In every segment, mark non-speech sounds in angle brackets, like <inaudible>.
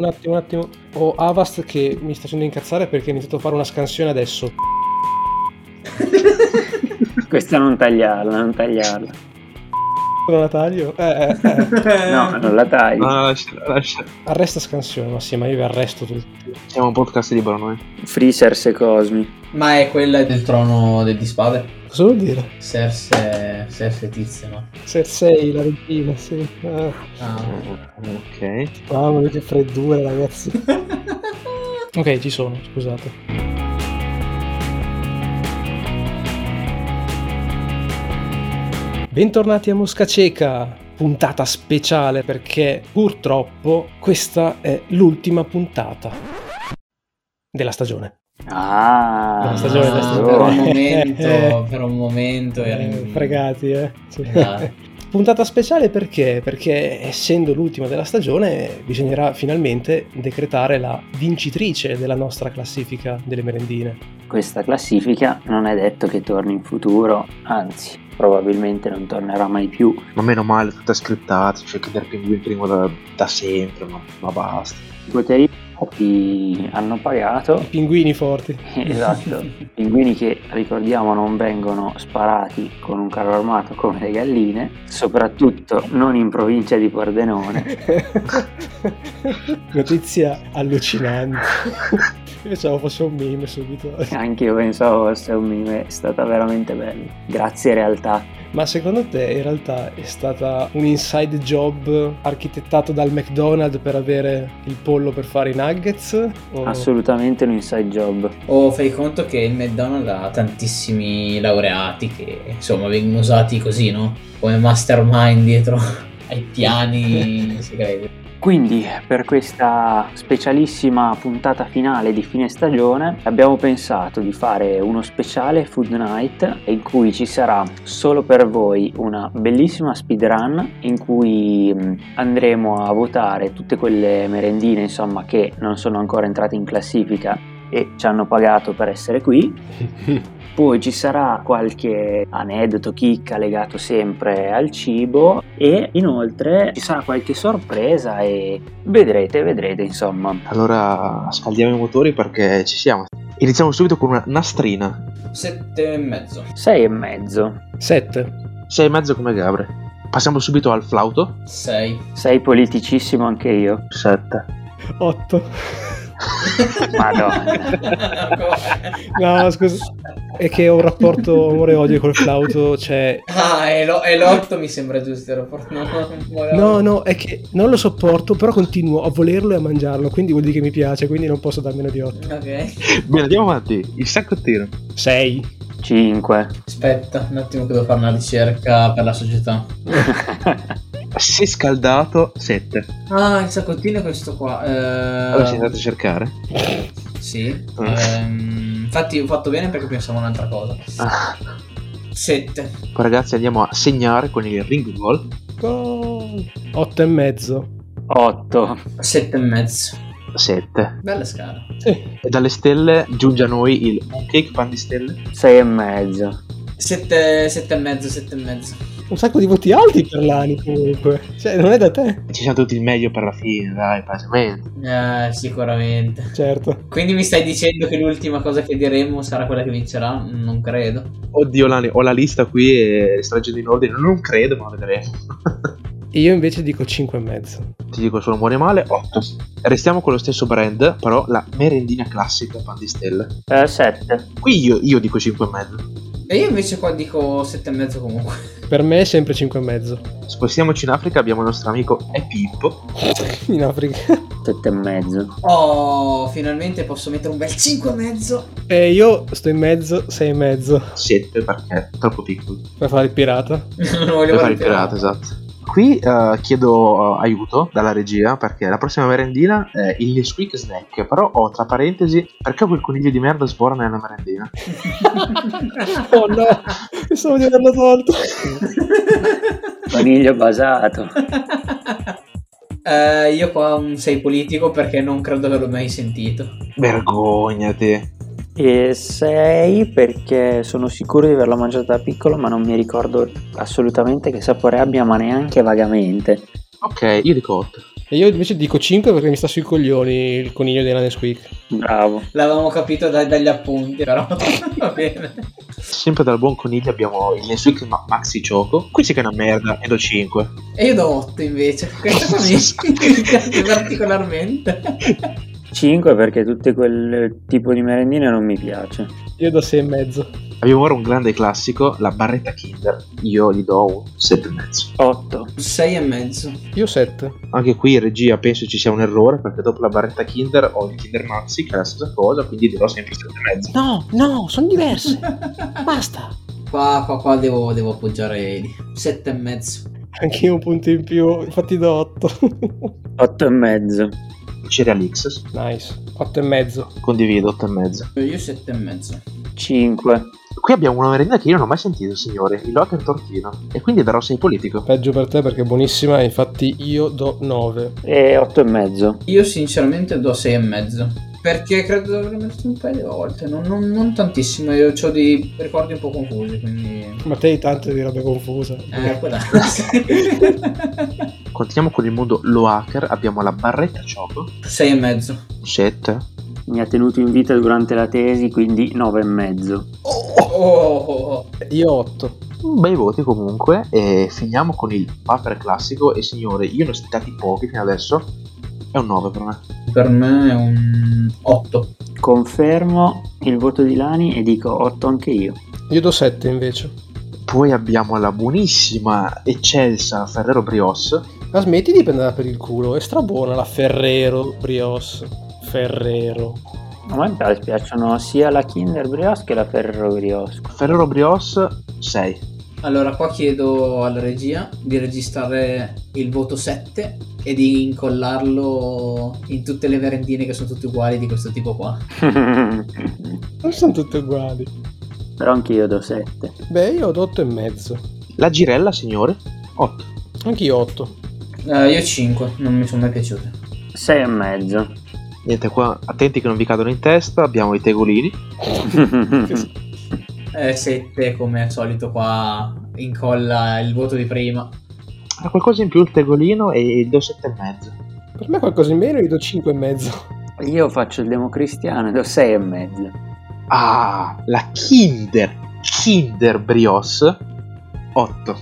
un attimo, un attimo. Ho Avast che mi sta facendo incazzare perché ha iniziato a fare una scansione adesso. <laughs> Questa non tagliarla, non tagliarla. Non la taglio? Eh, eh, eh. <laughs> No, non la taglio. No, lascia, lascia. Arresta scansione, ma sì, ma io vi arresto tutti. Siamo un podcast libero noi. Free Serse Cosmi. Ma è quella del trono del di spade? Cosa vuol dire? Serse, Serse Tizia, no? Cersei, la regina, sì. Ah, Ah. Ok. mamma mia che freddura, ragazzi. <laughs> ok, ci sono, scusate. Bentornati a Mosca Cieca, puntata speciale perché purtroppo questa è l'ultima puntata della stagione. Ah, stagione, Ah, stagione. per un momento, <laughs> per un momento Eh, in- fregati, eh. Sì. Esatto. Puntata speciale perché? Perché essendo l'ultima della stagione bisognerà finalmente decretare la vincitrice della nostra classifica delle merendine. Questa classifica non è detto che torni in futuro, anzi, probabilmente non tornerà mai più. Ma meno male, tutta scriptata, c'è che del pinguino primo da, da sempre, ma, ma basta. I forti hanno pagato. I pinguini forti. <laughs> Esatto, pinguini che ricordiamo non vengono sparati con un carro armato come le galline, soprattutto non in provincia di Pordenone. <laughs> Notizia allucinante. <laughs> Pensavo fosse un meme subito. Anche io pensavo fosse un meme, è stata veramente bella. Grazie realtà. Ma secondo te in realtà è stata un inside job architettato dal McDonald's per avere il pollo per fare i nuggets? O- Assolutamente un inside job. O fai conto che il McDonald's ha tantissimi laureati che insomma vengono usati così, no? Come mastermind dietro <laughs> ai piani <laughs> segreti. Quindi per questa specialissima puntata finale di fine stagione abbiamo pensato di fare uno speciale Food Night in cui ci sarà solo per voi una bellissima speedrun in cui mh, andremo a votare tutte quelle merendine insomma che non sono ancora entrate in classifica e ci hanno pagato per essere qui <laughs> poi ci sarà qualche aneddoto, chicca legato sempre al cibo e inoltre ci sarà qualche sorpresa e vedrete, vedrete insomma. Allora scaldiamo i motori perché ci siamo. Iniziamo subito con una nastrina. Sette e mezzo. Sei e mezzo. Sette. Sei e mezzo come Gabre. Passiamo subito al flauto. Sei. Sei politicissimo anche io. Sette. Otto. Madonna. No, scusa. È che ho un rapporto amore e odio col flauto, cioè... ah, e, lo- e l'otto mi sembra giusto. Era por- no, No, no, è che non lo sopporto, però continuo a volerlo e a mangiarlo, quindi vuol dire che mi piace, quindi non posso dar meno di 8. Ok. Bene, andiamo avanti. Il saccottino. 6. 5. Aspetta un attimo che devo fare una ricerca per la società. Se scaldato, 7. Ah, il saccottino è questo qua. Eh, Allora siete andati a cercare. Sì. Mm. Ehm, infatti ho fatto bene perché pensavo a un'altra cosa. Ah, 7. poi ragazzi andiamo a segnare con il ring goal. Gol. 8 e mezzo. 8. 7 e mezzo. 7. Bella scala. Sì. E dalle stelle giunge a noi il mooncake pan di stelle. 6 e mezzo. 7, 7 e mezzo, 7 e mezzo. Un sacco di voti alti per l'Ani comunque. Cioè, non è da te. Ci siamo tutti il meglio per la fine, dai, palesemente. Eh, sicuramente. Certo. Quindi mi stai dicendo che l'ultima cosa che diremo sarà quella che vincerà? Non credo. Oddio, Lani, ho la lista qui e sto leggendo in ordine. Non credo, ma vedremo. <laughs> Io invece dico 5 e mezzo. Ti dico solo buone e male, 8. Restiamo con lo stesso brand, però la merendina classica pan di stelle. 7. Qui io, io dico 5 e io invece qua dico 7 e mezzo comunque. Per me è sempre 5 e mezzo. Spostiamoci in Africa, abbiamo il nostro amico E Pippo. <laughs> In Africa. 7 e mezzo. Oh, finalmente posso mettere un bel 5 e mezzo. E io sto in mezzo, 6 e mezzo. 7 perché è troppo piccolo. Per fare il pirata. <laughs> non voglio Per fare fare il pirata, esatto. Qui eh, chiedo eh, aiuto dalla regia perché la prossima merendina è il Nesquik Snack. Però ho tra parentesi perché quel coniglio di merda sbora nella merendina. <laughs> Oh no, pensavo di averlo tolto. Coniglio basato. <laughs> Eh, io qua un 6 politico perché non credo che l'ho mai sentito. Vergognati. E 6 perché sono sicuro di averla mangiata da piccolo ma non mi ricordo assolutamente che sapore abbia ma neanche vagamente. Ok, io dico 8. E io invece dico 5 perché mi sta sui coglioni il coniglio della Nesquik. Bravo. L'avevamo capito da- dagli appunti, però <laughs> va bene. Sempre dal buon coniglio abbiamo il Nesquik Ma- Maxi Choco. Qui sì che è una merda, e do 5. E io do 8 invece. <laughs> Mi mi piace particolarmente. <laughs> 5 perché tutte quel tipo di merendine non mi piace. Io do 6 e mezzo. Abbiamo ora un grande classico, la barretta Kinder. Io gli do un 7,5. 8. 6 e mezzo. Io 7. Anche qui in regia penso ci sia un errore perché dopo la barretta Kinder ho il Kinder Maxi che è la stessa cosa, quindi dirò sempre 7,5. No, no, sono diverse. Basta. Qua, qua, qua devo, devo appoggiare Eli. 7 e mezzo. Anch'io un punto in più, infatti do 8. 8 e mezzo. Cereal X, nice. 8 e mezzo. condivido 8,5. Io 7 e mezzo. 5. Qui abbiamo una merenda che io non ho mai sentito, signori, il Locker Tortino. E quindi darò 6 politico. Peggio per te perché è buonissima, infatti io do 9. E 8 e mezzo. Io sinceramente do 6 e mezzo. Perché credo di averlo messo un paio di volte. Non, non- non tantissimo. Io ho dei ricordi un po' confusi. Quindi. Ma te hai tante di robe confuse. Eh, quella. <laughs> Continuiamo con il mondo Loaker, abbiamo la barretta Choco, 6 e mezzo. 7. Mi ha tenuto in vita durante la tesi, quindi 9 e mezzo. Oh, oh, oh. Io 8. Bei voti comunque. E finiamo con il Paper classico. E signori, io ne ho citati pochi fino adesso. È un 9 per me. Per me è un 8. Confermo il voto di Lani e dico 8 anche io. Io do 7 invece. Poi abbiamo la buonissima, eccelsa Ferrero Brios. Ma smetti di prendere per il culo, è strabuona la Ferrero Brios. Ferrero. A me pi- piacciono sia la Kinder Brioche che la Ferrero Brioche. Ferrero Brios 6. Allora, qua chiedo alla regia di registrare il voto 7 e di incollarlo in tutte le merendine che sono tutte uguali di questo tipo qua. <laughs> Non sono tutte uguali. Però anche io do 7. Beh, io do 8 e mezzo. La girella, signore, 8. Anch'io 8. Eh, io 5, non mi sono mai piaciute. 6 e mezzo. Niente, qua attenti che non vi cadono in testa. Abbiamo i tegolini. <laughs> <laughs> Eh, 7 come al solito qua incolla il voto di prima. Ha qualcosa in più il tegolino e do 7,5. Per me qualcosa in meno io do 5 e mezzo. io faccio il democristiano e do 6 e mezzo. Ah, la Kinder. Kinder Brios 8.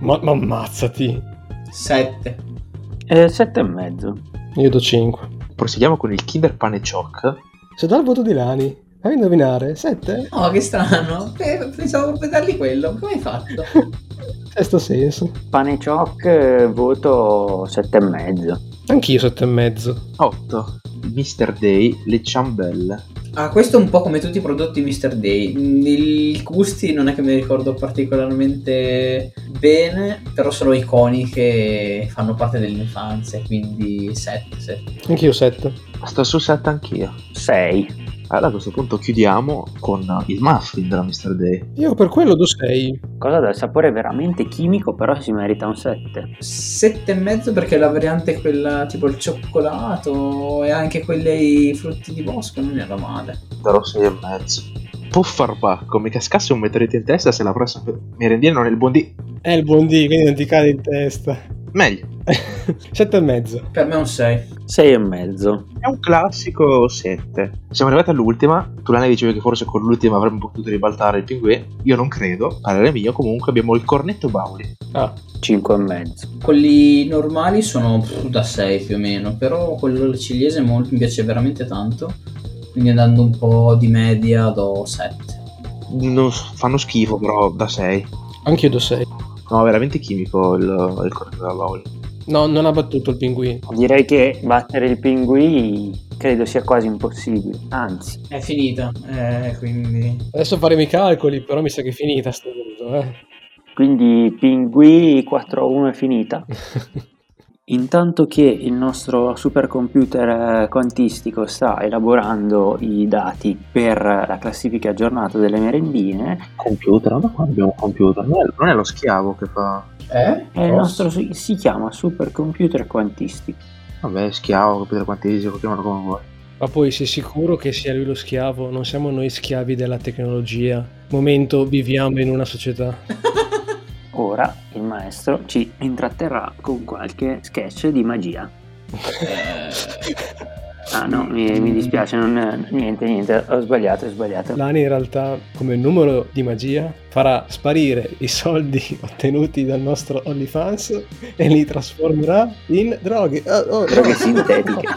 Ma, ma ammazzati. 7. E 7 e mezzo. Io do 5. Proseguiamo con il Kinder Pane Choc. Se do il voto di Lani, a indovinare? 7? Oh, che strano. Pensavo proprio dargli quello. Come hai fatto? <laughs> Sesto senso. Pane Choc voto 7 e mezzo. Anch'io 7 e mezzo. 8. Mr. Day, le ciambelle. Ah, questo è un po' come tutti i prodotti Mr. Day. I gusti non è che mi ricordo particolarmente bene, però sono iconiche e fanno parte dell'infanzia, quindi 7, 7. Anch'io 7. Sto su 7 anch'io. 6. Allora a questo punto chiudiamo con il muffin della Mr. Day. Io per quello do 6. Cosa dal sapore veramente chimico, però si merita un 7. 7 e mezzo perché la variante è quella tipo il cioccolato e anche quelle frutti di bosco non era male. Darò 6 e mezzo. Può far pacco, mi cascasse un meteorite in testa se la prossima merendina non è il buon D. È il buon D, quindi non ti cade in testa. Meglio. <laughs> 7 e mezzo. Per me è un 6. 6 e mezzo. È un classico 7. Siamo arrivati all'ultima. Tu Lana dicevi che forse con l'ultima avremmo potuto ribaltare il pinguè. Io non credo. Parere mio, comunque abbiamo il cornetto Bauli. Ah, 5 e mezzo. Quelli normali sono pff, da 6 più o meno, però quello cilese molto, mi piace veramente tanto. Quindi andando un po' di media do 7. Non fanno schifo, però da 6. anch'io do 6. No, veramente chimico il, il cornetto da Bauli. No, non ha battuto il pinguino. Direi che battere il pinguì credo sia quasi impossibile. Anzi, È finita, eh, quindi... Adesso faremo i calcoli, però mi sa che è finita sto punto, eh. quindi pinguì 4 a 1 è finita. <laughs> Intanto che il nostro supercomputer eh, quantistico sta elaborando i dati per la classifica aggiornata delle merendine, Computer? Ma qua abbiamo un computer. Non è, non è lo schiavo che fa. Eh? e il nostro si si chiama supercomputer quantistico. Vabbè, schiavo, computer quantistico, chiamalo come vuoi. Ma poi sei sicuro che sia lui lo schiavo? Non siamo noi schiavi della tecnologia. Momento, viviamo in una società. <laughs> Ora il maestro ci intratterrà con qualche sketch di magia. Eh, Ah no, mi, mi dispiace, non, niente, niente, ho sbagliato, ho sbagliato. Lani in realtà come numero di magia farà sparire i soldi <laughs> ottenuti dal nostro OnlyFans e li trasformerà in droghe. Oh, oh, Droghe no. sintetiche.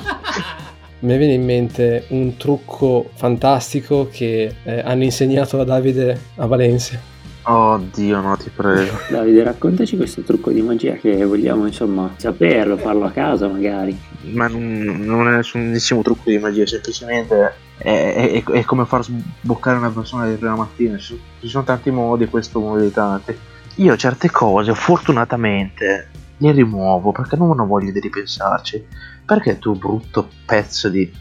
Mi viene in mente un trucco fantastico che eh, hanno insegnato a Davide a Valencia. Oddio, no, ti prego. <laughs> Davide, raccontaci questo trucco di magia che vogliamo insomma saperlo, farlo a casa magari. Ma non, non è nessunissimo trucco di magia, semplicemente è, è- è come far sboccare una persona di prima mattina. Ci sono, ci sono tanti modi, questo uno dei tanti. Io certe cose, fortunatamente, le rimuovo perché non ho voglia di ripensarci. Perché tu, brutto pezzo di.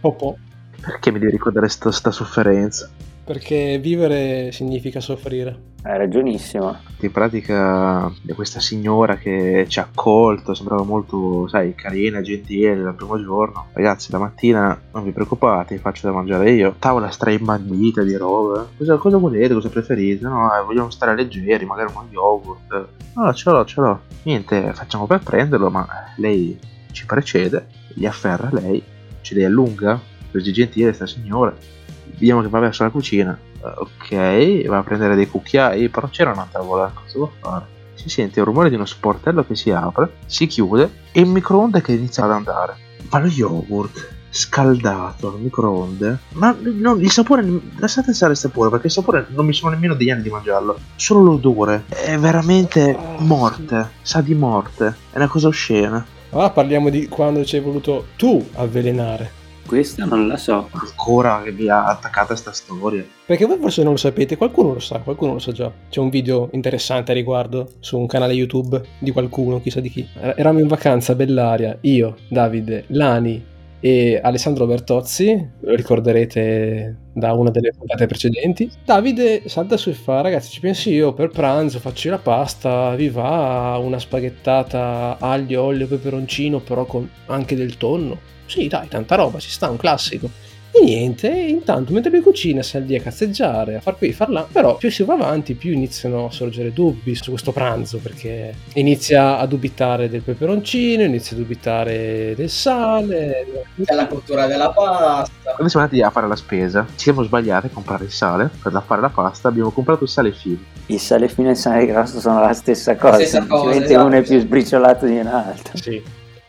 Popò. Perché mi devi ricordare sta, sta sofferenza? Perché vivere significa soffrire. Hai ragionissimo. In pratica questa signora che ci ha accolto, sembrava molto, sai, carina, gentile dal primo giorno. Ragazzi, la mattina non vi preoccupate, faccio da mangiare io. Tavola straimbandita di roba. Cosa, cosa volete, cosa preferite? No, eh, vogliamo stare leggeri, magari uno yogurt. No, ce l'ho, ce l'ho. Niente, facciamo per prenderlo, ma lei ci precede, li afferra lei, ce li allunga. Così gentile sta signora. Vediamo che va verso la cucina. Eh, ok, va a prendere dei cucchiai, però c'era una tavola, cosa devo fare? Si sente il rumore di uno sportello che si apre, si chiude e il microonde che inizia ad andare. Ma lo yogurt scaldato al microonde, ma no, il sapore, lasciate stare il sapore perché il sapore non mi sono nemmeno degli anni di mangiarlo, solo l'odore è veramente morte, sa di morte, è una cosa oscena. Allora parliamo di quando ci hai voluto tu avvelenare. Questa non la so. Ancora che vi ha attaccata sta storia. Perché voi forse non lo sapete, qualcuno lo sa, qualcuno lo sa già. C'è un video interessante a riguardo su un canale YouTube di qualcuno, chissà di chi. Er- Eravamo in vacanza a Bellaria, io, Davide, Lani e Alessandro Bertozzi, lo ricorderete da una delle puntate precedenti. Davide salta su e fa, ragazzi ci pensi io per pranzo, faccio la pasta, vi va una spaghettata aglio, olio, peperoncino, però con anche del tonno? Sì, dai, tanta roba, ci sta, un classico. E niente, intanto mentre lui cucina sta lì a cazzeggiare, a far qui, far là, però più si va avanti più iniziano a sorgere dubbi su questo pranzo perché inizia a dubitare del peperoncino, inizia a dubitare del sale. della cottura della pasta. Quando siamo andati a fare la spesa, ci siamo sbagliati a comprare il sale per la- fare la pasta. Abbiamo comprato il sale fino. Il sale fino e il sale grasso sono la stessa cosa, stessa cosa, semplicemente esatto. uno è più sbriciolato di un altro. Sì.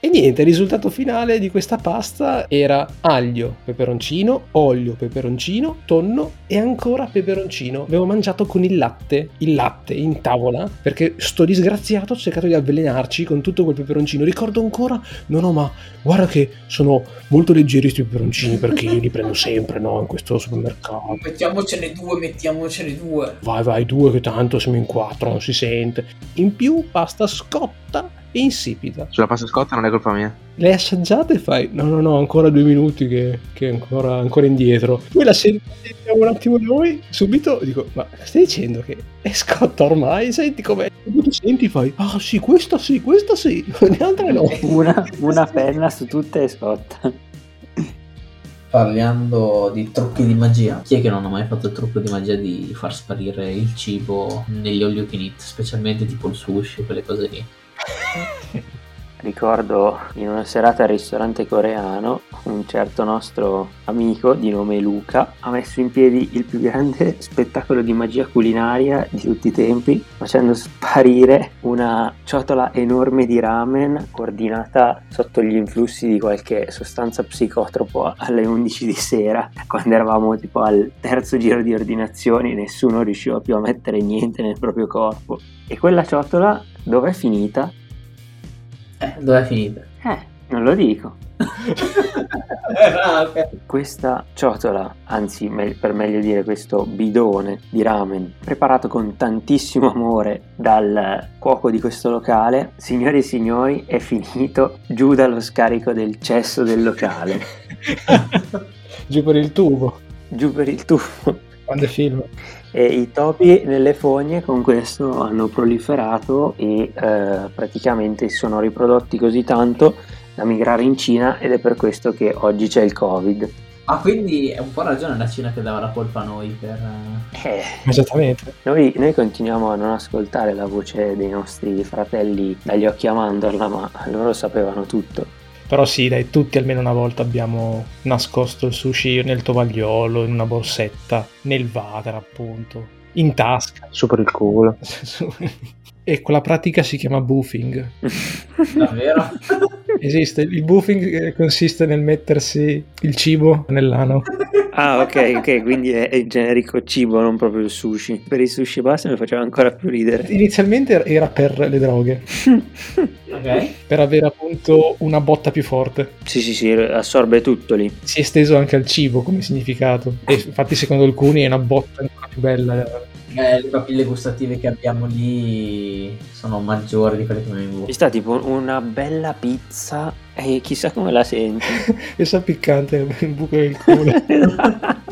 E niente, il risultato finale di questa pasta era aglio, peperoncino, olio, peperoncino, tonno e ancora peperoncino. Avevo mangiato con il latte, il latte in tavola, perché sto disgraziato ha cercato di avvelenarci con tutto quel peperoncino. Ricordo ancora, no no ma guarda che sono molto leggeri questi peperoncini perché io li prendo sempre, no, in questo supermercato. Mettiamocene due, mettiamocene due. Vai vai, due che tanto siamo in quattro, non si sente. In più pasta scotta insipida. Sulla pasta scotta non è colpa mia. Le assaggiate e fai no no no ancora due minuti che, che è ancora, ancora indietro poi la sentiamo un attimo noi subito dico ma stai dicendo che è scotta ormai senti com'è tu senti fai ah sì questa sì questa sì <laughs> le altre no Una, una penna su tutte è scotta. Parlando di trucchi di magia, chi è che non ha mai fatto il trucco di magia di far sparire il cibo negli all you can eat, specialmente tipo il sushi o quelle cose lì? thank Ricordo in una serata al ristorante coreano un certo nostro amico di nome Luca ha messo in piedi il più grande <laughs> spettacolo di magia culinaria di tutti i tempi facendo sparire una ciotola enorme di ramen ordinata sotto gli influssi di qualche sostanza psicotropo alle 11 di sera quando eravamo tipo al terzo giro di ordinazioni nessuno riusciva più a mettere niente nel proprio corpo e quella ciotola dov'è finita? Eh, dov'è finita? Eh, non lo dico. <laughs> ah, ok. Questa ciotola, anzi me- per meglio dire questo bidone di ramen, preparato con tantissimo amore dal cuoco di questo locale, signori e signori, è finito giù dallo scarico del cesso del locale, <laughs> giù per il tubo giù per il tubo. Quando è film E i topi nelle fogne con questo hanno proliferato e eh, praticamente si sono riprodotti così tanto da migrare in Cina ed è per questo che oggi c'è il Covid. Ah, quindi è un po' ragione la Cina che dava la colpa a noi per... Eh, Esattamente. noi, noi continuiamo a non ascoltare la voce dei nostri fratelli dagli occhi a mandorla, ma loro sapevano tutto. Però sì, dai, tutti almeno una volta abbiamo nascosto il sushi nel tovagliolo, in una borsetta, nel water appunto, in tasca. Su per il culo. <laughs> e quella pratica si chiama buffing. <laughs> Davvero? Esiste, il buffing eh, consiste nel mettersi il cibo nell'ano. <laughs> Ah, ok, ok, quindi è, è il generico cibo, non proprio il sushi. Per il sushi basta mi faceva ancora più ridere. Inizialmente era per le droghe, <laughs> ok. per avere appunto una botta più forte. sì, sì, sì, assorbe tutto lì. Si è esteso anche al cibo come significato. E infatti secondo alcuni è una botta ancora più bella. Eh, le papille gustative che abbiamo lì sono maggiori di quelle che abbiamo in Ci bocca. sta tipo una bella pizza e chissà come la senti. <laughs> e sa piccante <laughs> il buco del culo. <laughs>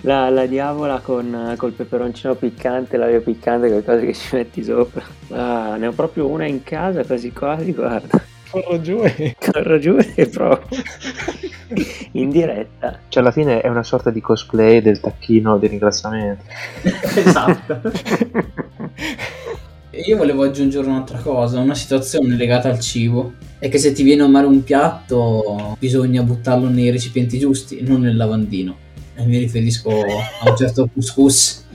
La, la diavola con col peperoncino piccante, l'olio piccante, qualcosa che ci metti sopra. Ah, ne ho proprio una in casa, quasi quasi, guarda. Corro giù e... Corro giù e <laughs> provo. In diretta. Cioè, alla fine è una sorta di cosplay del tacchino di ringraziamento. <laughs> esatto. <laughs> Io volevo aggiungere un'altra cosa, una situazione legata al cibo. È che se ti viene a male un piatto bisogna buttarlo nei recipienti giusti, non nel lavandino. E mi riferisco a un certo couscous.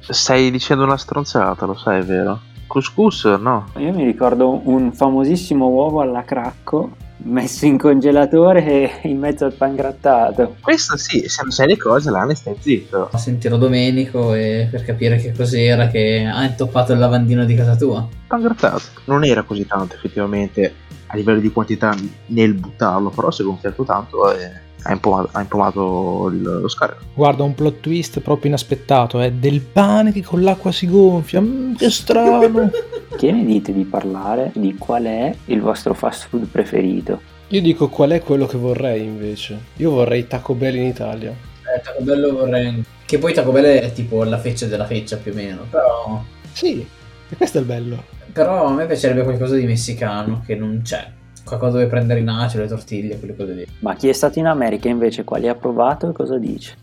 Stai dicendo una stronzata, lo sai, vero? Couscous, no. Io mi ricordo un famosissimo uovo alla cracco messo in congelatore e in mezzo al pangrattato. Questo sì, se non sai le cose, là ne stai zitto. Sentirò Domenico e per capire che cos'era che ha intoppato il lavandino di casa tua. Pangrattato. Non era così tanto, effettivamente, a livello di quantità nel buttarlo, però si è gonfiato tanto e ha impomato, ha impomato il- lo scarico. Guarda, un plot twist proprio inaspettato, è del pane che con l'acqua si gonfia. Mm, che strano. <laughs> Che ne dite di parlare di qual è il vostro fast food preferito? Io dico qual è quello che vorrei invece. Io vorrei Taco Bell in Italia. Eh, Taco Bell lo vorrei... Che poi Taco Bell è tipo la feccia della feccia più o meno, però... Sì, e questo è il bello. Però a me piacerebbe qualcosa di messicano che non c'è. Qualcosa dove prendere i nacho, le tortiglie, quelle cose lì. Ma chi è stato in America invece quali ha provato e cosa dice?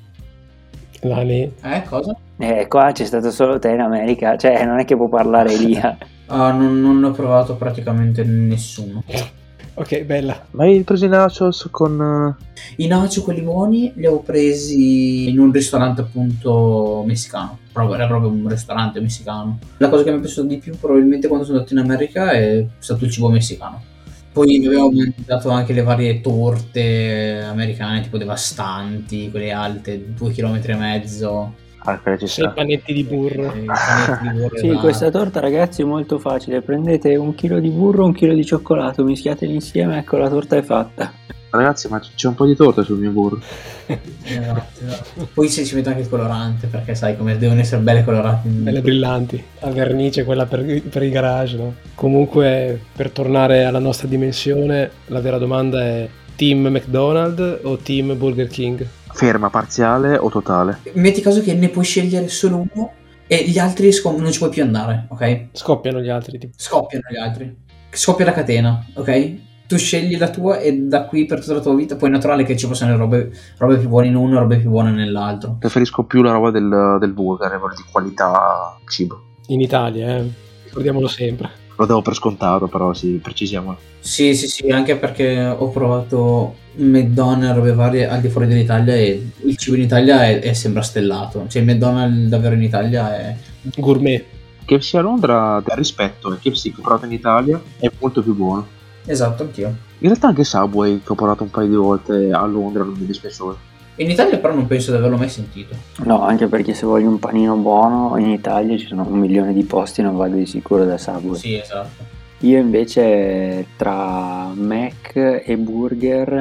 Lani, Eh, cosa? Eh, qua c'è stato solo te in America, cioè non è che può parlare <laughs> lì. Ah, non, non ho provato praticamente nessuno. <laughs> ok, bella. Ma hai preso i nachos con... eh, I nacho, quelli buoni, li avevo presi in un ristorante appunto messicano. Proprio- era proprio un ristorante messicano. La cosa che mi è piaciuta di più probabilmente quando sono andato in America è stato il cibo messicano. Poi avevo mangiato anche le varie torte americane, tipo devastanti, quelle alte, due chilometri e mezzo. Ah, sta. panetti di burro. eh, i panetti di burro Sì, esatto. questa torta ragazzi è molto facile, prendete un chilo di burro, un chilo di cioccolato, mischiateli insieme, ecco la torta è fatta. Ragazzi, ma c'è un po' di torta sul mio burro. Esatto, esatto. Poi se ci metto anche il colorante, perché sai come devono essere belle colorate. Belle brillanti. La vernice, quella per, per i garage, no? Comunque, per tornare alla nostra dimensione, la vera domanda è Team McDonald's o Team Burger King? Ferma, parziale o totale? Metti caso che ne puoi scegliere solo uno e gli altri scom- non ci puoi più andare, ok? Scoppiano gli altri, tipo. Scoppiano gli altri. Scoppia la catena, ok? Tu scegli la tua e da qui per tutta la tua vita, poi è naturale che ci possano robe, robe più buone in uno e robe più buone nell'altro. Preferisco più la roba del, del burger, di qualità cibo. In Italia, eh. Ricordiamolo sempre. Lo devo per scontato, però sì, precisiamo. Sì, sì, sì, anche perché ho provato McDonald's robe varie al di fuori dell'Italia e il cibo in Italia è, è- sembra stellato. Cioè il McDonald's davvero in Italia è... Gourmet. KFC a Londra dà rispetto e KFC che ho provato in Italia è molto più buono. Esatto, anch'io. In realtà anche Subway che ho provato un paio di volte a Londra non mi è dispiaciuto. In Italia però non penso di averlo mai sentito. No, anche perché se voglio un panino buono in Italia ci sono un milione di posti, non vado di sicuro da Subway. Sì, esatto. Io invece tra Mac e Burger,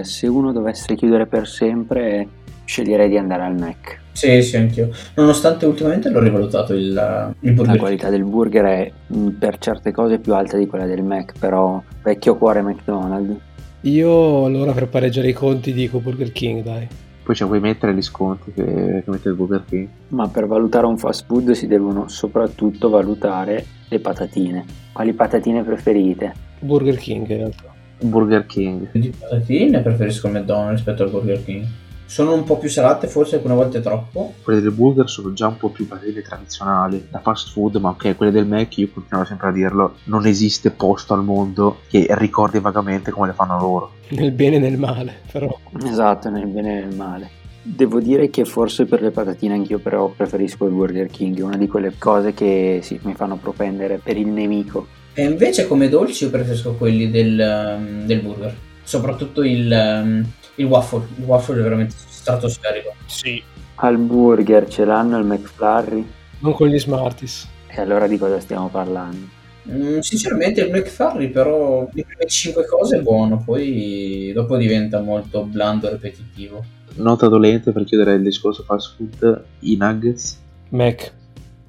eh, se uno dovesse chiudere per sempre, sceglierei di andare al Mac. Sì, sì, anch'io. Nonostante ultimamente l'ho rivalutato il, il La burger. qualità del burger è mh, per certe cose più alta di quella del Mac, però vecchio cuore McDonald's. Io allora per pareggiare i conti dico Burger King, dai. Poi ci vuoi mettere gli sconti che, che mette il Burger King. Ma per valutare un fast food si devono soprattutto valutare le patatine. Quali patatine preferite? Burger King in realtà. Burger King. Di patatine preferisco il McDonald's rispetto al Burger King. Sono un po' più salate, forse alcune volte troppo. Quelle del burger sono già un po' più patatine tradizionali, da fast food, ma ok, quelle del Mac, io continuo sempre a dirlo, non esiste posto al mondo che ricordi vagamente come le fanno loro. Nel bene e nel male, però. Esatto, nel bene e nel male. Devo dire che forse per le patatine anch'io però preferisco il Burger King, una di quelle cose che sì, mi fanno propendere per il nemico. E invece come dolci io preferisco quelli del, um, del burger. Soprattutto il, um, il waffle. Il waffle è veramente stratosferico. Sì. Al burger ce l'hanno il McFlurry? Non con gli Smarties. E allora di cosa stiamo parlando? Mm, sinceramente il McFlurry però le prime 5 cose è buono, poi dopo diventa molto blando e ripetitivo. Nota dolente per chiudere il discorso fast food, i nuggets. Mac.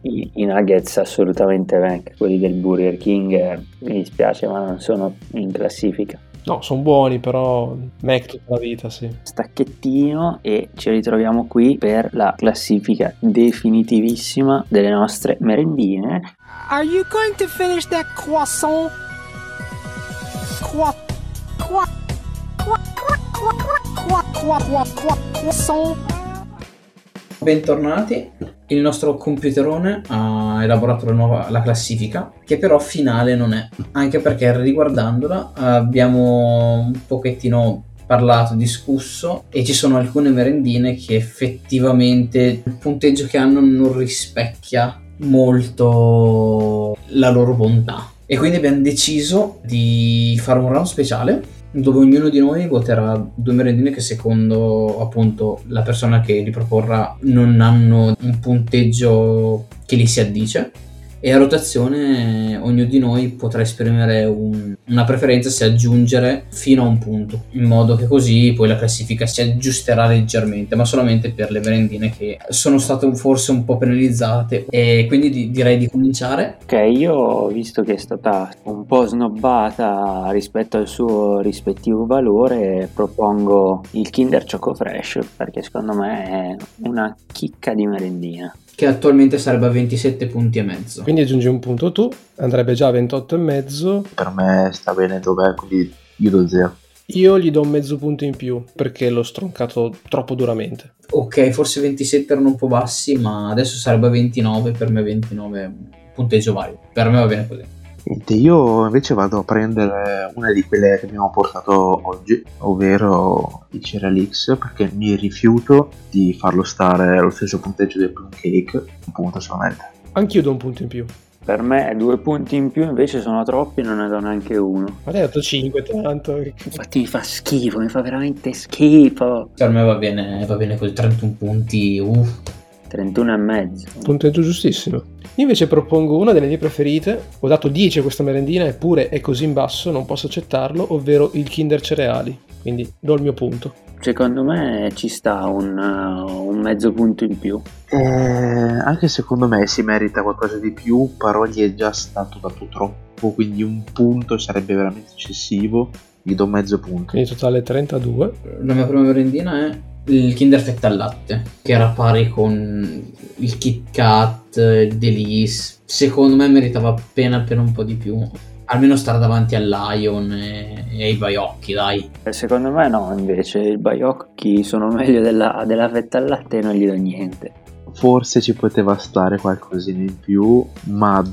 I, i nuggets assolutamente Mac, quelli del Burger King eh, mi dispiace ma non sono in classifica. No, sono buoni, però Mac tutta la vita, sì. Stacchettino e ci ritroviamo qui per la classifica definitivissima delle nostre merendine. Are you going to finish that croissant? Qua, qua, qua, qua, qua, qua, qua, qua, qua, croissant. Bentornati, il nostro computerone ha elaborato la nuova la classifica, che però finale non è, anche perché riguardandola abbiamo un pochettino parlato, discusso e ci sono alcune merendine che effettivamente il punteggio che hanno non rispecchia molto la loro bontà. E quindi abbiamo deciso di fare un round speciale dove ognuno di noi voterà due merendine che secondo appunto la persona che li proporrà non hanno un punteggio che li si addice e a rotazione ognuno di noi potrà esprimere un- una preferenza se aggiungere fino a un punto in modo che così poi la classifica si aggiusterà leggermente ma solamente per le merendine che sono state forse un po' penalizzate e quindi di- direi di cominciare Ok, io visto che è stata un po' snobbata rispetto al suo rispettivo valore, propongo il Kinder Choco Fresh perché secondo me è una chicca di merendina. Che attualmente sarebbe a 27 punti e mezzo Quindi aggiungi un punto tu, andrebbe già a 28,5. Per me sta bene dov'è, quindi io do zero. Io gli do un mezzo punto in più perché l'ho stroncato troppo duramente. ok forse 27 erano un po' bassi ma adesso sarebbe a 29 per me 29 è un punteggio valido per me va bene così Niente, io invece vado a prendere una di quelle che abbiamo portato oggi, ovvero i Cerealix, perché mi rifiuto di farlo stare allo stesso punteggio del plum cake, un punto solamente. Anch'io do un punto in più. Per me due punti in più invece sono troppi, non ne do neanche uno. Ma lei ha dato 5 tanto. Infatti mi fa schifo, mi fa veramente schifo. per me va bene va bene così 31 punti uff 31 e mezzo. Punteggio giustissimo. Io invece propongo una delle mie preferite. Ho dato 10 a questa merendina, eppure è così in basso, non posso accettarlo, ovvero il Kinder Cereali. Quindi do il mio punto. Secondo me ci sta un, uh, un mezzo punto in più. Eh, anche secondo me si merita qualcosa di più, però gli è già stato dato troppo, quindi un punto sarebbe veramente eccessivo, gli do mezzo punto. Quindi totale 32. la mia prima merendina è il Kinder Fetta al latte che era pari con il Kit Kat il Delis. Secondo me meritava appena appena un po' di più. Almeno stare davanti al Lion e, e ai Baiocchi dai. Eh, Secondo me no, invece i baiocchi sono meglio della, della fetta al latte e non gli do niente. Forse ci poteva stare qualcosina in più, ma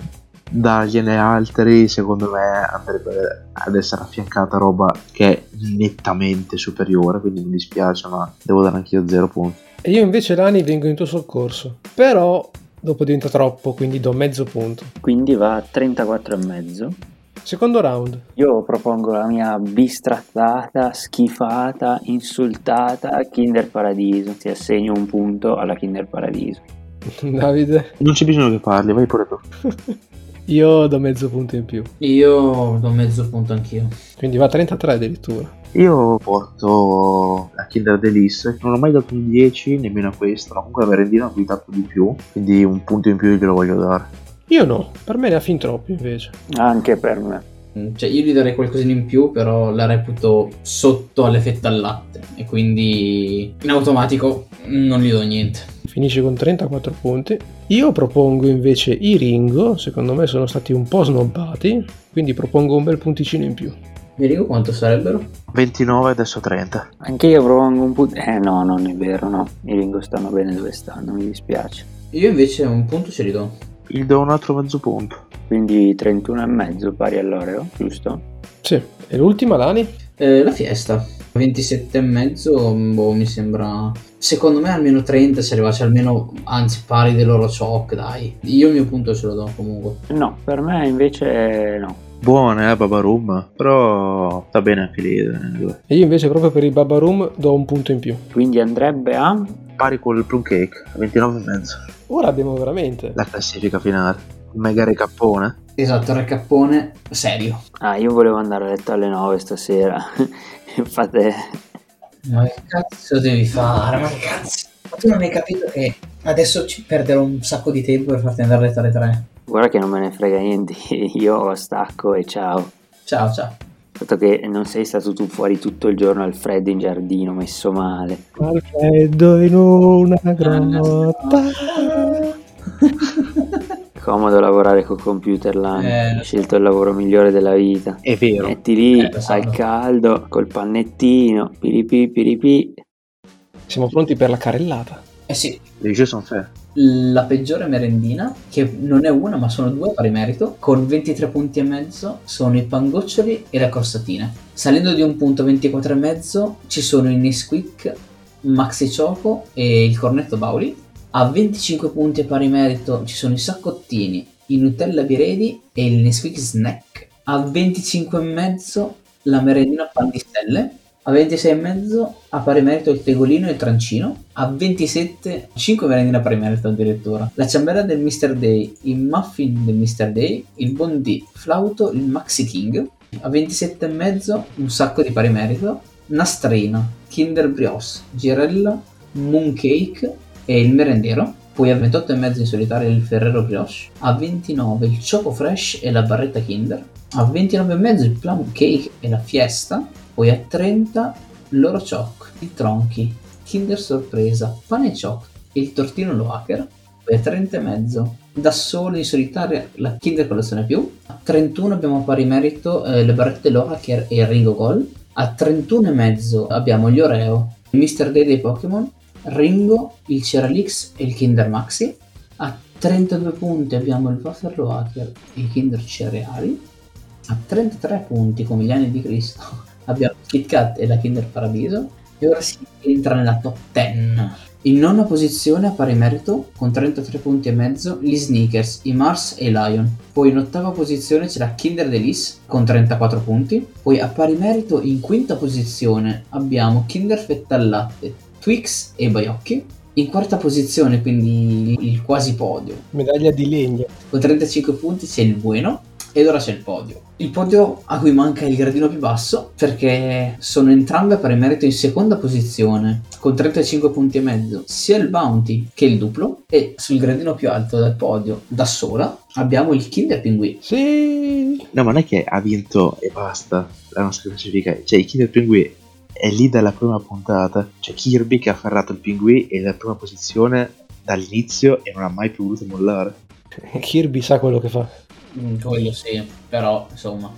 dargliene altri secondo me andrebbe ad essere affiancata roba che è nettamente superiore, quindi mi dispiace, ma devo dare anch'io zero punti. E io invece Lani vengo in tuo soccorso. Però dopo diventa troppo, quindi do mezzo punto. Quindi va a 34 e mezzo. Secondo round. Io propongo la mia bistrattata, schifata, insultata Kinder Paradiso. Ti assegno un punto alla Kinder Paradiso. <laughs> Davide. Non c'è bisogno che parli, vai pure tu. <laughs> Io do mezzo punto in più. io do mezzo punto anch'io Quindi va a 33 addirittura. Io porto la Kinder Delice, non ho mai dato un 10 nemmeno a questa, ma comunque la merendina ho dato di più, quindi un punto in più glielo voglio dare. Io no, per me ne ha fin troppi invece. Anche per me. cioè io gli darei qualcosina in più però la reputo sotto alle fette al latte e quindi in automatico non gli do niente Finisce con 34 punti. Io propongo invece i Ringo, secondo me sono stati un po' snobbati, quindi propongo un bel punticino in più. Mi dico quanto sarebbero? 29 adesso 30. Anche io propongo un punto. Eh no, non è vero, no. I Ringo stanno bene dove stanno, mi dispiace. Io invece un punto ce li do. Gli do un altro mezzo punto. Quindi 31 e mezzo pari all'Oreo, giusto? Sì. E l'ultima, Lani? Eh, la fiesta. 27 e mezzo, boh, mi sembra... Secondo me almeno 30 se arrivasse almeno, anzi pari del loro shock, dai. Io il mio punto ce lo do comunque. No, per me invece no. Buone, eh, Babarum. Però sta bene anche lì. eh. E io invece proprio per il Baba Room do un punto in più. Quindi andrebbe a Pari col plum cake, 29 e mezzo. Ora abbiamo veramente... La classifica finale. Mega recappone. Esatto, recappone serio. Ah, io volevo andare a letto alle 9 stasera. <laughs> Fate Ma che cazzo devi fare? Ma che cazzo? Ma tu non hai capito che adesso ci perderò un sacco di tempo per farti andare a letto alle 3. Guarda che non me ne frega niente, <laughs> io stacco e ciao. Ciao, ciao. Dato che non sei stato tu fuori tutto il giorno al freddo in giardino, messo male. Al freddo in una grotta. <laughs> Comodo lavorare col computer là, Eh, hai scelto il lavoro migliore della vita. È vero. Metti lì Eh, al caldo, col pannettino, piripi piripi. Siamo pronti per la carellata. Eh sì, Le jeux sono fair. la peggiore merendina, che non è una ma sono due a pari merito, con 23 punti e mezzo sono i pangoccioli e le corsatine. Salendo di un punto 24 e mezzo ci sono i Nesquik, Maxi Choco e il cornetto Bauli. A 25 punti a pari merito ci sono i saccottini, i Nutella Biredi e il Nesquik Snack. A 25 e mezzo la merendina pan di stelle. A 26 e mezzo a pari merito il tegolino e il trancino. A 27 5 merendine a pari merito addirittura. La ciambella del Mr. Day, il muffin del Mr. Day, il Bondi flauto, il Maxi King. A 27 e mezzo un sacco di pari merito. Nastrina, Kinder Brioche, Girella, Mooncake e il merendero. Poi a 28 e mezzo in solitario il Ferrero Brioche. A 29 il Choco Fresh e la barretta Kinder. A 29 e mezzo il Plum Cake e la Fiesta. Poi a 30 l'Oro Choc, il Tronchi, Kinder Sorpresa, Pane Choc il Tortino Loaker. Poi a 30 e mezzo da solo in solitaria la Kinder Collezione Più. A 31 abbiamo pari merito eh, le barrette Loaker e il Ringo Gold. A 31 e mezzo abbiamo gli Oreo, il Mr. Day dei Pokémon, Ringo, il Ceralix e il Kinder Maxi. A 32 punti abbiamo il Wafer Loaker e i Kinder Cereali. A 33 punti, come gli anni di Cristo, <laughs> abbiamo Kit Kat e la Kinder Paradiso. E ora si entra nella top 10. In nona posizione a pari merito, con 33 punti e mezzo, gli Sneakers, i Mars e i Lion. Poi in ottava posizione c'è la Kinder Delice con 34 punti. Poi a pari merito, in quinta posizione, abbiamo Kinder Fetta al latte, Twix e Baiocchi. In quarta posizione, quindi il quasi podio, Medaglia di legno. con 35 punti c'è il Bueno ed ora c'è il podio. Il podio a cui manca il gradino più basso perché sono entrambe pari merito in seconda posizione con 35 punti e mezzo sia il Bounty che il duplo e sul gradino più alto del podio da sola abbiamo il Kinder Pinguì. Sì. No, ma non è che ha vinto e basta la nostra classifica. Cioè, il Kinder Pinguì è lì dalla prima puntata. C'è Kirby che ha afferrato il Pinguì e è nella prima posizione dall'inizio e non ha mai più voluto mollare. Kirby sa quello che fa. Mm, Quello sì, però insomma.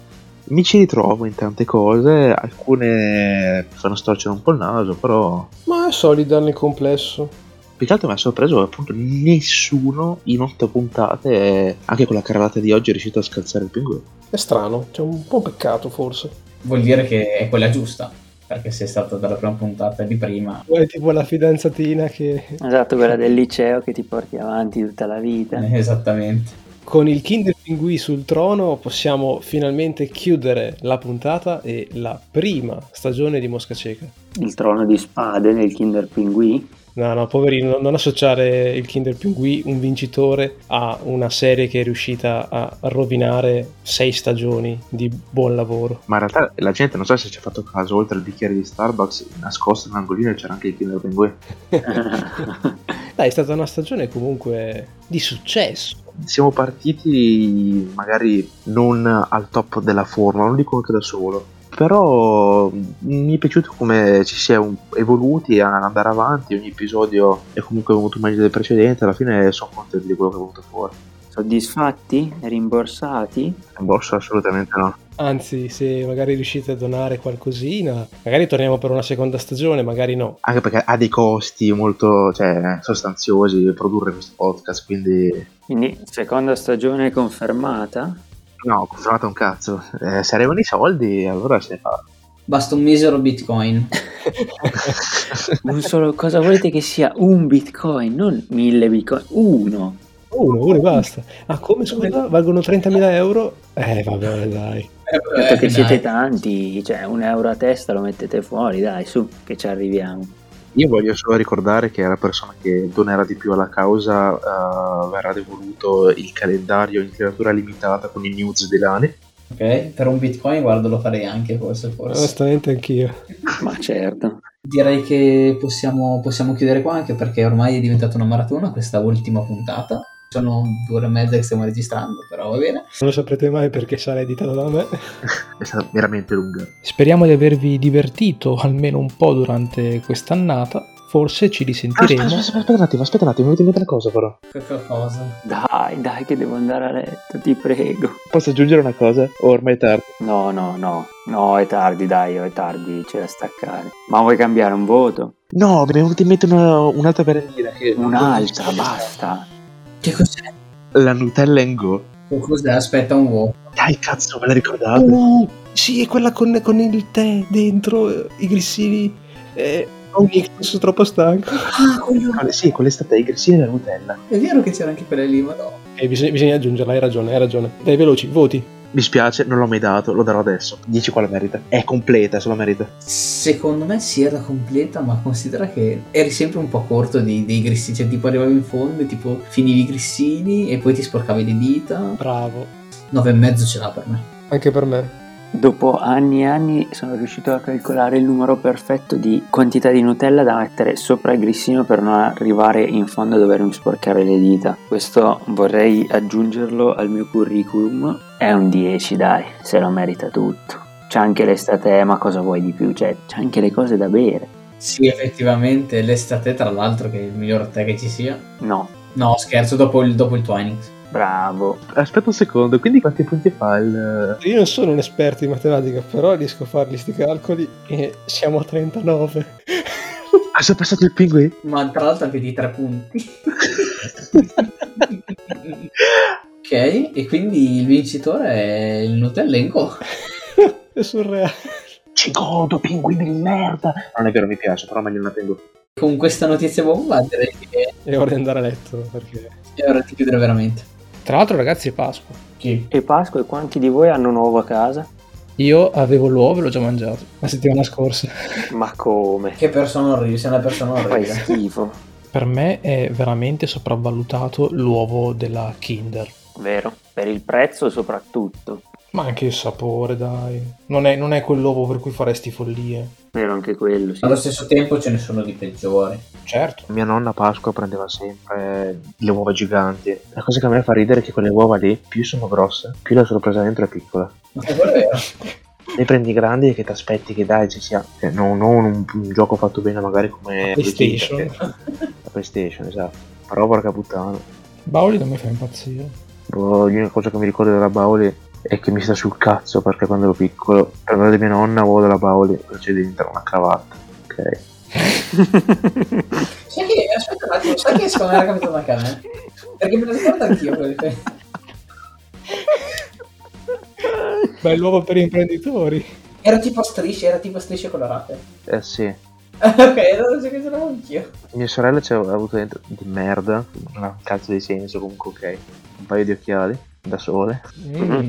Mi ci ritrovo in tante cose, alcune fanno storcere un po' il naso, però Ma è solida nel complesso. più che altro mi ha sorpreso che appunto nessuno in otto puntate, anche con la carrellata di oggi, è riuscito a scalzare il pinguino. È strano. C'è un po' peccato forse. Vuol dire che è quella giusta perché sei stata dalla prima puntata di prima. È tipo la fidanzatina che Esatto, quella del liceo che ti porti avanti tutta la vita. Eh, Esattamente. con il Kinder Pinguì sul trono possiamo finalmente chiudere la puntata e la prima stagione di Mosca Cieca. Il trono di spade del Kinder Pinguì. No, no, poverino, non associare il Kinder Pinguì, un vincitore, a una serie che è riuscita a rovinare sei stagioni di buon lavoro. Ma in realtà la gente non so se ci ha fatto caso, oltre al bicchiere di Starbucks, nascosto in un angolino c'era anche il Kinder Pinguino. <laughs> <laughs> Dai, è stata una stagione comunque di successo. Siamo partiti magari non al top della forma, non dico anche da solo. Però mi è piaciuto come ci si è evoluti a andare avanti, ogni episodio è comunque venuto meglio del precedente, alla fine sono contento di quello che è venuto fuori. Soddisfatti? Rimborsati? Boss assolutamente no. Anzi, se magari riuscite a donare qualcosina, magari torniamo per una seconda stagione, magari no. Anche perché ha dei costi molto cioè, sostanziosi produrre questo podcast, quindi Quindi seconda stagione confermata? No, confermato un cazzo. Eh, se arrivano i soldi, allora se ne fa. Basta un misero bitcoin. <laughs> Un solo, cosa volete che sia? Un bitcoin, non mille bitcoin, uno. Uno, uno e basta. Ah, come scusa? Valgono 30.000 euro? Eh, vabbè, dai. Dato che Eh, siete dai. tanti, cioè un euro a testa lo mettete fuori, dai, su, che ci arriviamo. Io voglio solo ricordare che la persona che donerà di più alla causa eh, verrà devoluto il calendario in tiratura limitata con i news di. Ok, per un bitcoin guarda lo farei anche forse, forse. Onestamente anch'io. Ma certo. Direi che possiamo, possiamo chiudere qua anche perché ormai è diventata una maratona questa ultima puntata. Sono due ore e mezza che stiamo registrando, però va bene. Non lo saprete mai perché sarà editato da me. <laughs> È stata veramente lunga. Speriamo di avervi divertito almeno un po' durante quest'annata. Forse ci Ah, aspetta, risentiremo. aspetta, aspetta un attimo, aspetta un attimo, mi venuta una cosa però. Che cosa? Dai, dai, che devo andare a letto, ti prego. Posso aggiungere una cosa? O ormai è tardi? No, no, no, no, è tardi, dai, è tardi, c'è da staccare. Ma vuoi cambiare un voto? No, mi è venuta in mente una- un'altra merendina che... Un'altra, basta. Che cos'è? La Nutella in Go. Che cos'è? Aspetta un uovo. Dai, cazzo, me la ricordate? Uh, sì, è quella con, con il tè dentro, eh, i grissini. Eh, ho un ictus troppo stanco. Ah, quello... Quale- Sì, quell'estate i grissini e la Nutella. È vero che c'era anche quella lì, ma no. Eh, bisogna, bisogna aggiungerla, hai ragione, hai ragione. Dai, veloci, voti. Mi spiace, non l'ho mai dato, lo darò adesso. 10 qua la merita. È completa, se lo merita. Secondo me sì era completa, ma considera che eri sempre un po' corto di- dei grissini, cioè tipo arrivavi in fondo e tipo finivi i grissini e poi ti sporcavi le dita. Bravo. Nove e mezzo ce l'ha per me. Anche per me. Dopo anni e anni sono riuscito a calcolare il numero perfetto di quantità di Nutella da mettere sopra il grissino per non arrivare in fondo a dovermi sporcare le dita. Questo vorrei aggiungerlo al mio curriculum. È un 10, dai, se lo merita tutto. C'è anche l'estate, ma cosa vuoi di più? Cioè, c'è anche le cose da bere. Sì, effettivamente l'estate, tra l'altro, che è il miglior tè che ci sia. No, No, scherzo, dopo il, dopo il Twinings. Bravo. Aspetta un secondo, quindi quanti punti fa il... Io non sono un esperto di matematica, però riesco a farli sti calcoli e siamo a 39. Ah, sono passato il pinguino? Ma tra l'altro anche di tre punti. <laughs> ok, e quindi il vincitore è il Nutellengo. è surreale. Ci godo, pinguini di merda! Non è vero, mi piace, però meglio non la tengo. Con questa notizia bomba direi che È ora di andare a letto, perché... è ora di chiudere veramente. Tra l'altro, ragazzi, è Pasqua. Chi? E Pasqua, e quanti di voi hanno un uovo a casa? Io avevo l'uovo e l'ho già mangiato la settimana scorsa. <laughs> Ma come? Che persona orribile, sei una persona Fai orribile. schifo. Per me è veramente sopravvalutato l'uovo della Kinder. Vero, per il prezzo soprattutto. Ma anche il sapore, dai. Non è, non è quell'uovo per cui faresti follie. Vero anche quello, sì. Allo stesso tempo ce ne sono di peggiori. Certo. Mia nonna a Pasqua prendeva sempre le uova giganti. La cosa che a me fa ridere è che quelle uova lì, più sono grosse, più la sorpresa dentro è piccola. Ma quello è vero. Le prendi grandi e che ti aspetti che dai ci sia. cioè, non, non un, un gioco fatto bene magari come PlayStation. perché- La PlayStation, esatto. Però porca puttana. Bauli non mi fa impazzire. Boh, L'unica cosa che mi ricordo della Bauli è che mi sta sul cazzo perché quando ero piccolo, per me di mia nonna avevo della Bauli, c'è dentro una cravatta. Ok. <laughs> Sai che, aspetta un attimo, sai che secondo me era capitato anche a me? Perché me lo ricordo anch'io quel che... Bell'uovo per imprenditori. Era tipo a strisce, era tipo a strisce colorate. Eh sì. <laughs> ok, allora sai che ce l'avevo anch'io. Mia sorella ci aveva avuto dentro di merda, non ha un cazzo di senso comunque ok. Un paio di occhiali da sole. Mm.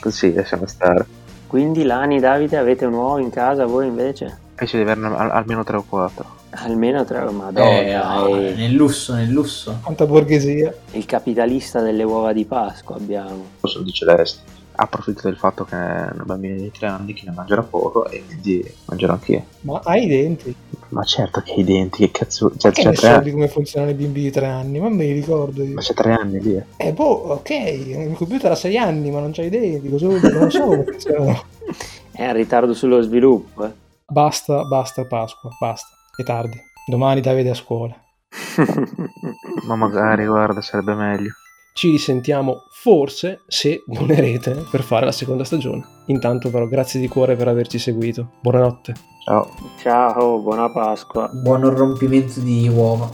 Così <laughs> lasciamo stare. Quindi Lani Davide avete un uovo in casa, voi invece? Penso di averne al- almeno 3 o 4. Almeno tre, madonna, Eh, eh, nel lusso, nel lusso. Quanta borghesia. il capitalista delle uova di Pasqua abbiamo. Sono di celeste. Approfitto del fatto che è una bambina di 3 anni che ne mangerà poco e quindi mangerò anch'io. Ma hai i denti. Ma certo che hai i denti, che cazzo. Cioè, Che c'è ne 3 so di come funzionano i bimbi di tre anni? Ma me li ricordo io. Ma c'è 3 anni lì. eh. Boh, ok. Il computer ha sei anni, ma non c'ha i denti. Cosa vuol dire? Non lo so come <laughs> funzionano. È in ritardo sullo sviluppo, eh. Basta, basta Pasqua, basta. È tardi. Domani Davide a scuola. <laughs> Ma magari, guarda, sarebbe meglio. Ci risentiamo forse se donerete per fare la seconda stagione. Intanto però grazie di cuore per averci seguito. Buonanotte. Ciao. Ciao, buona Pasqua. Buon rompimento di uova.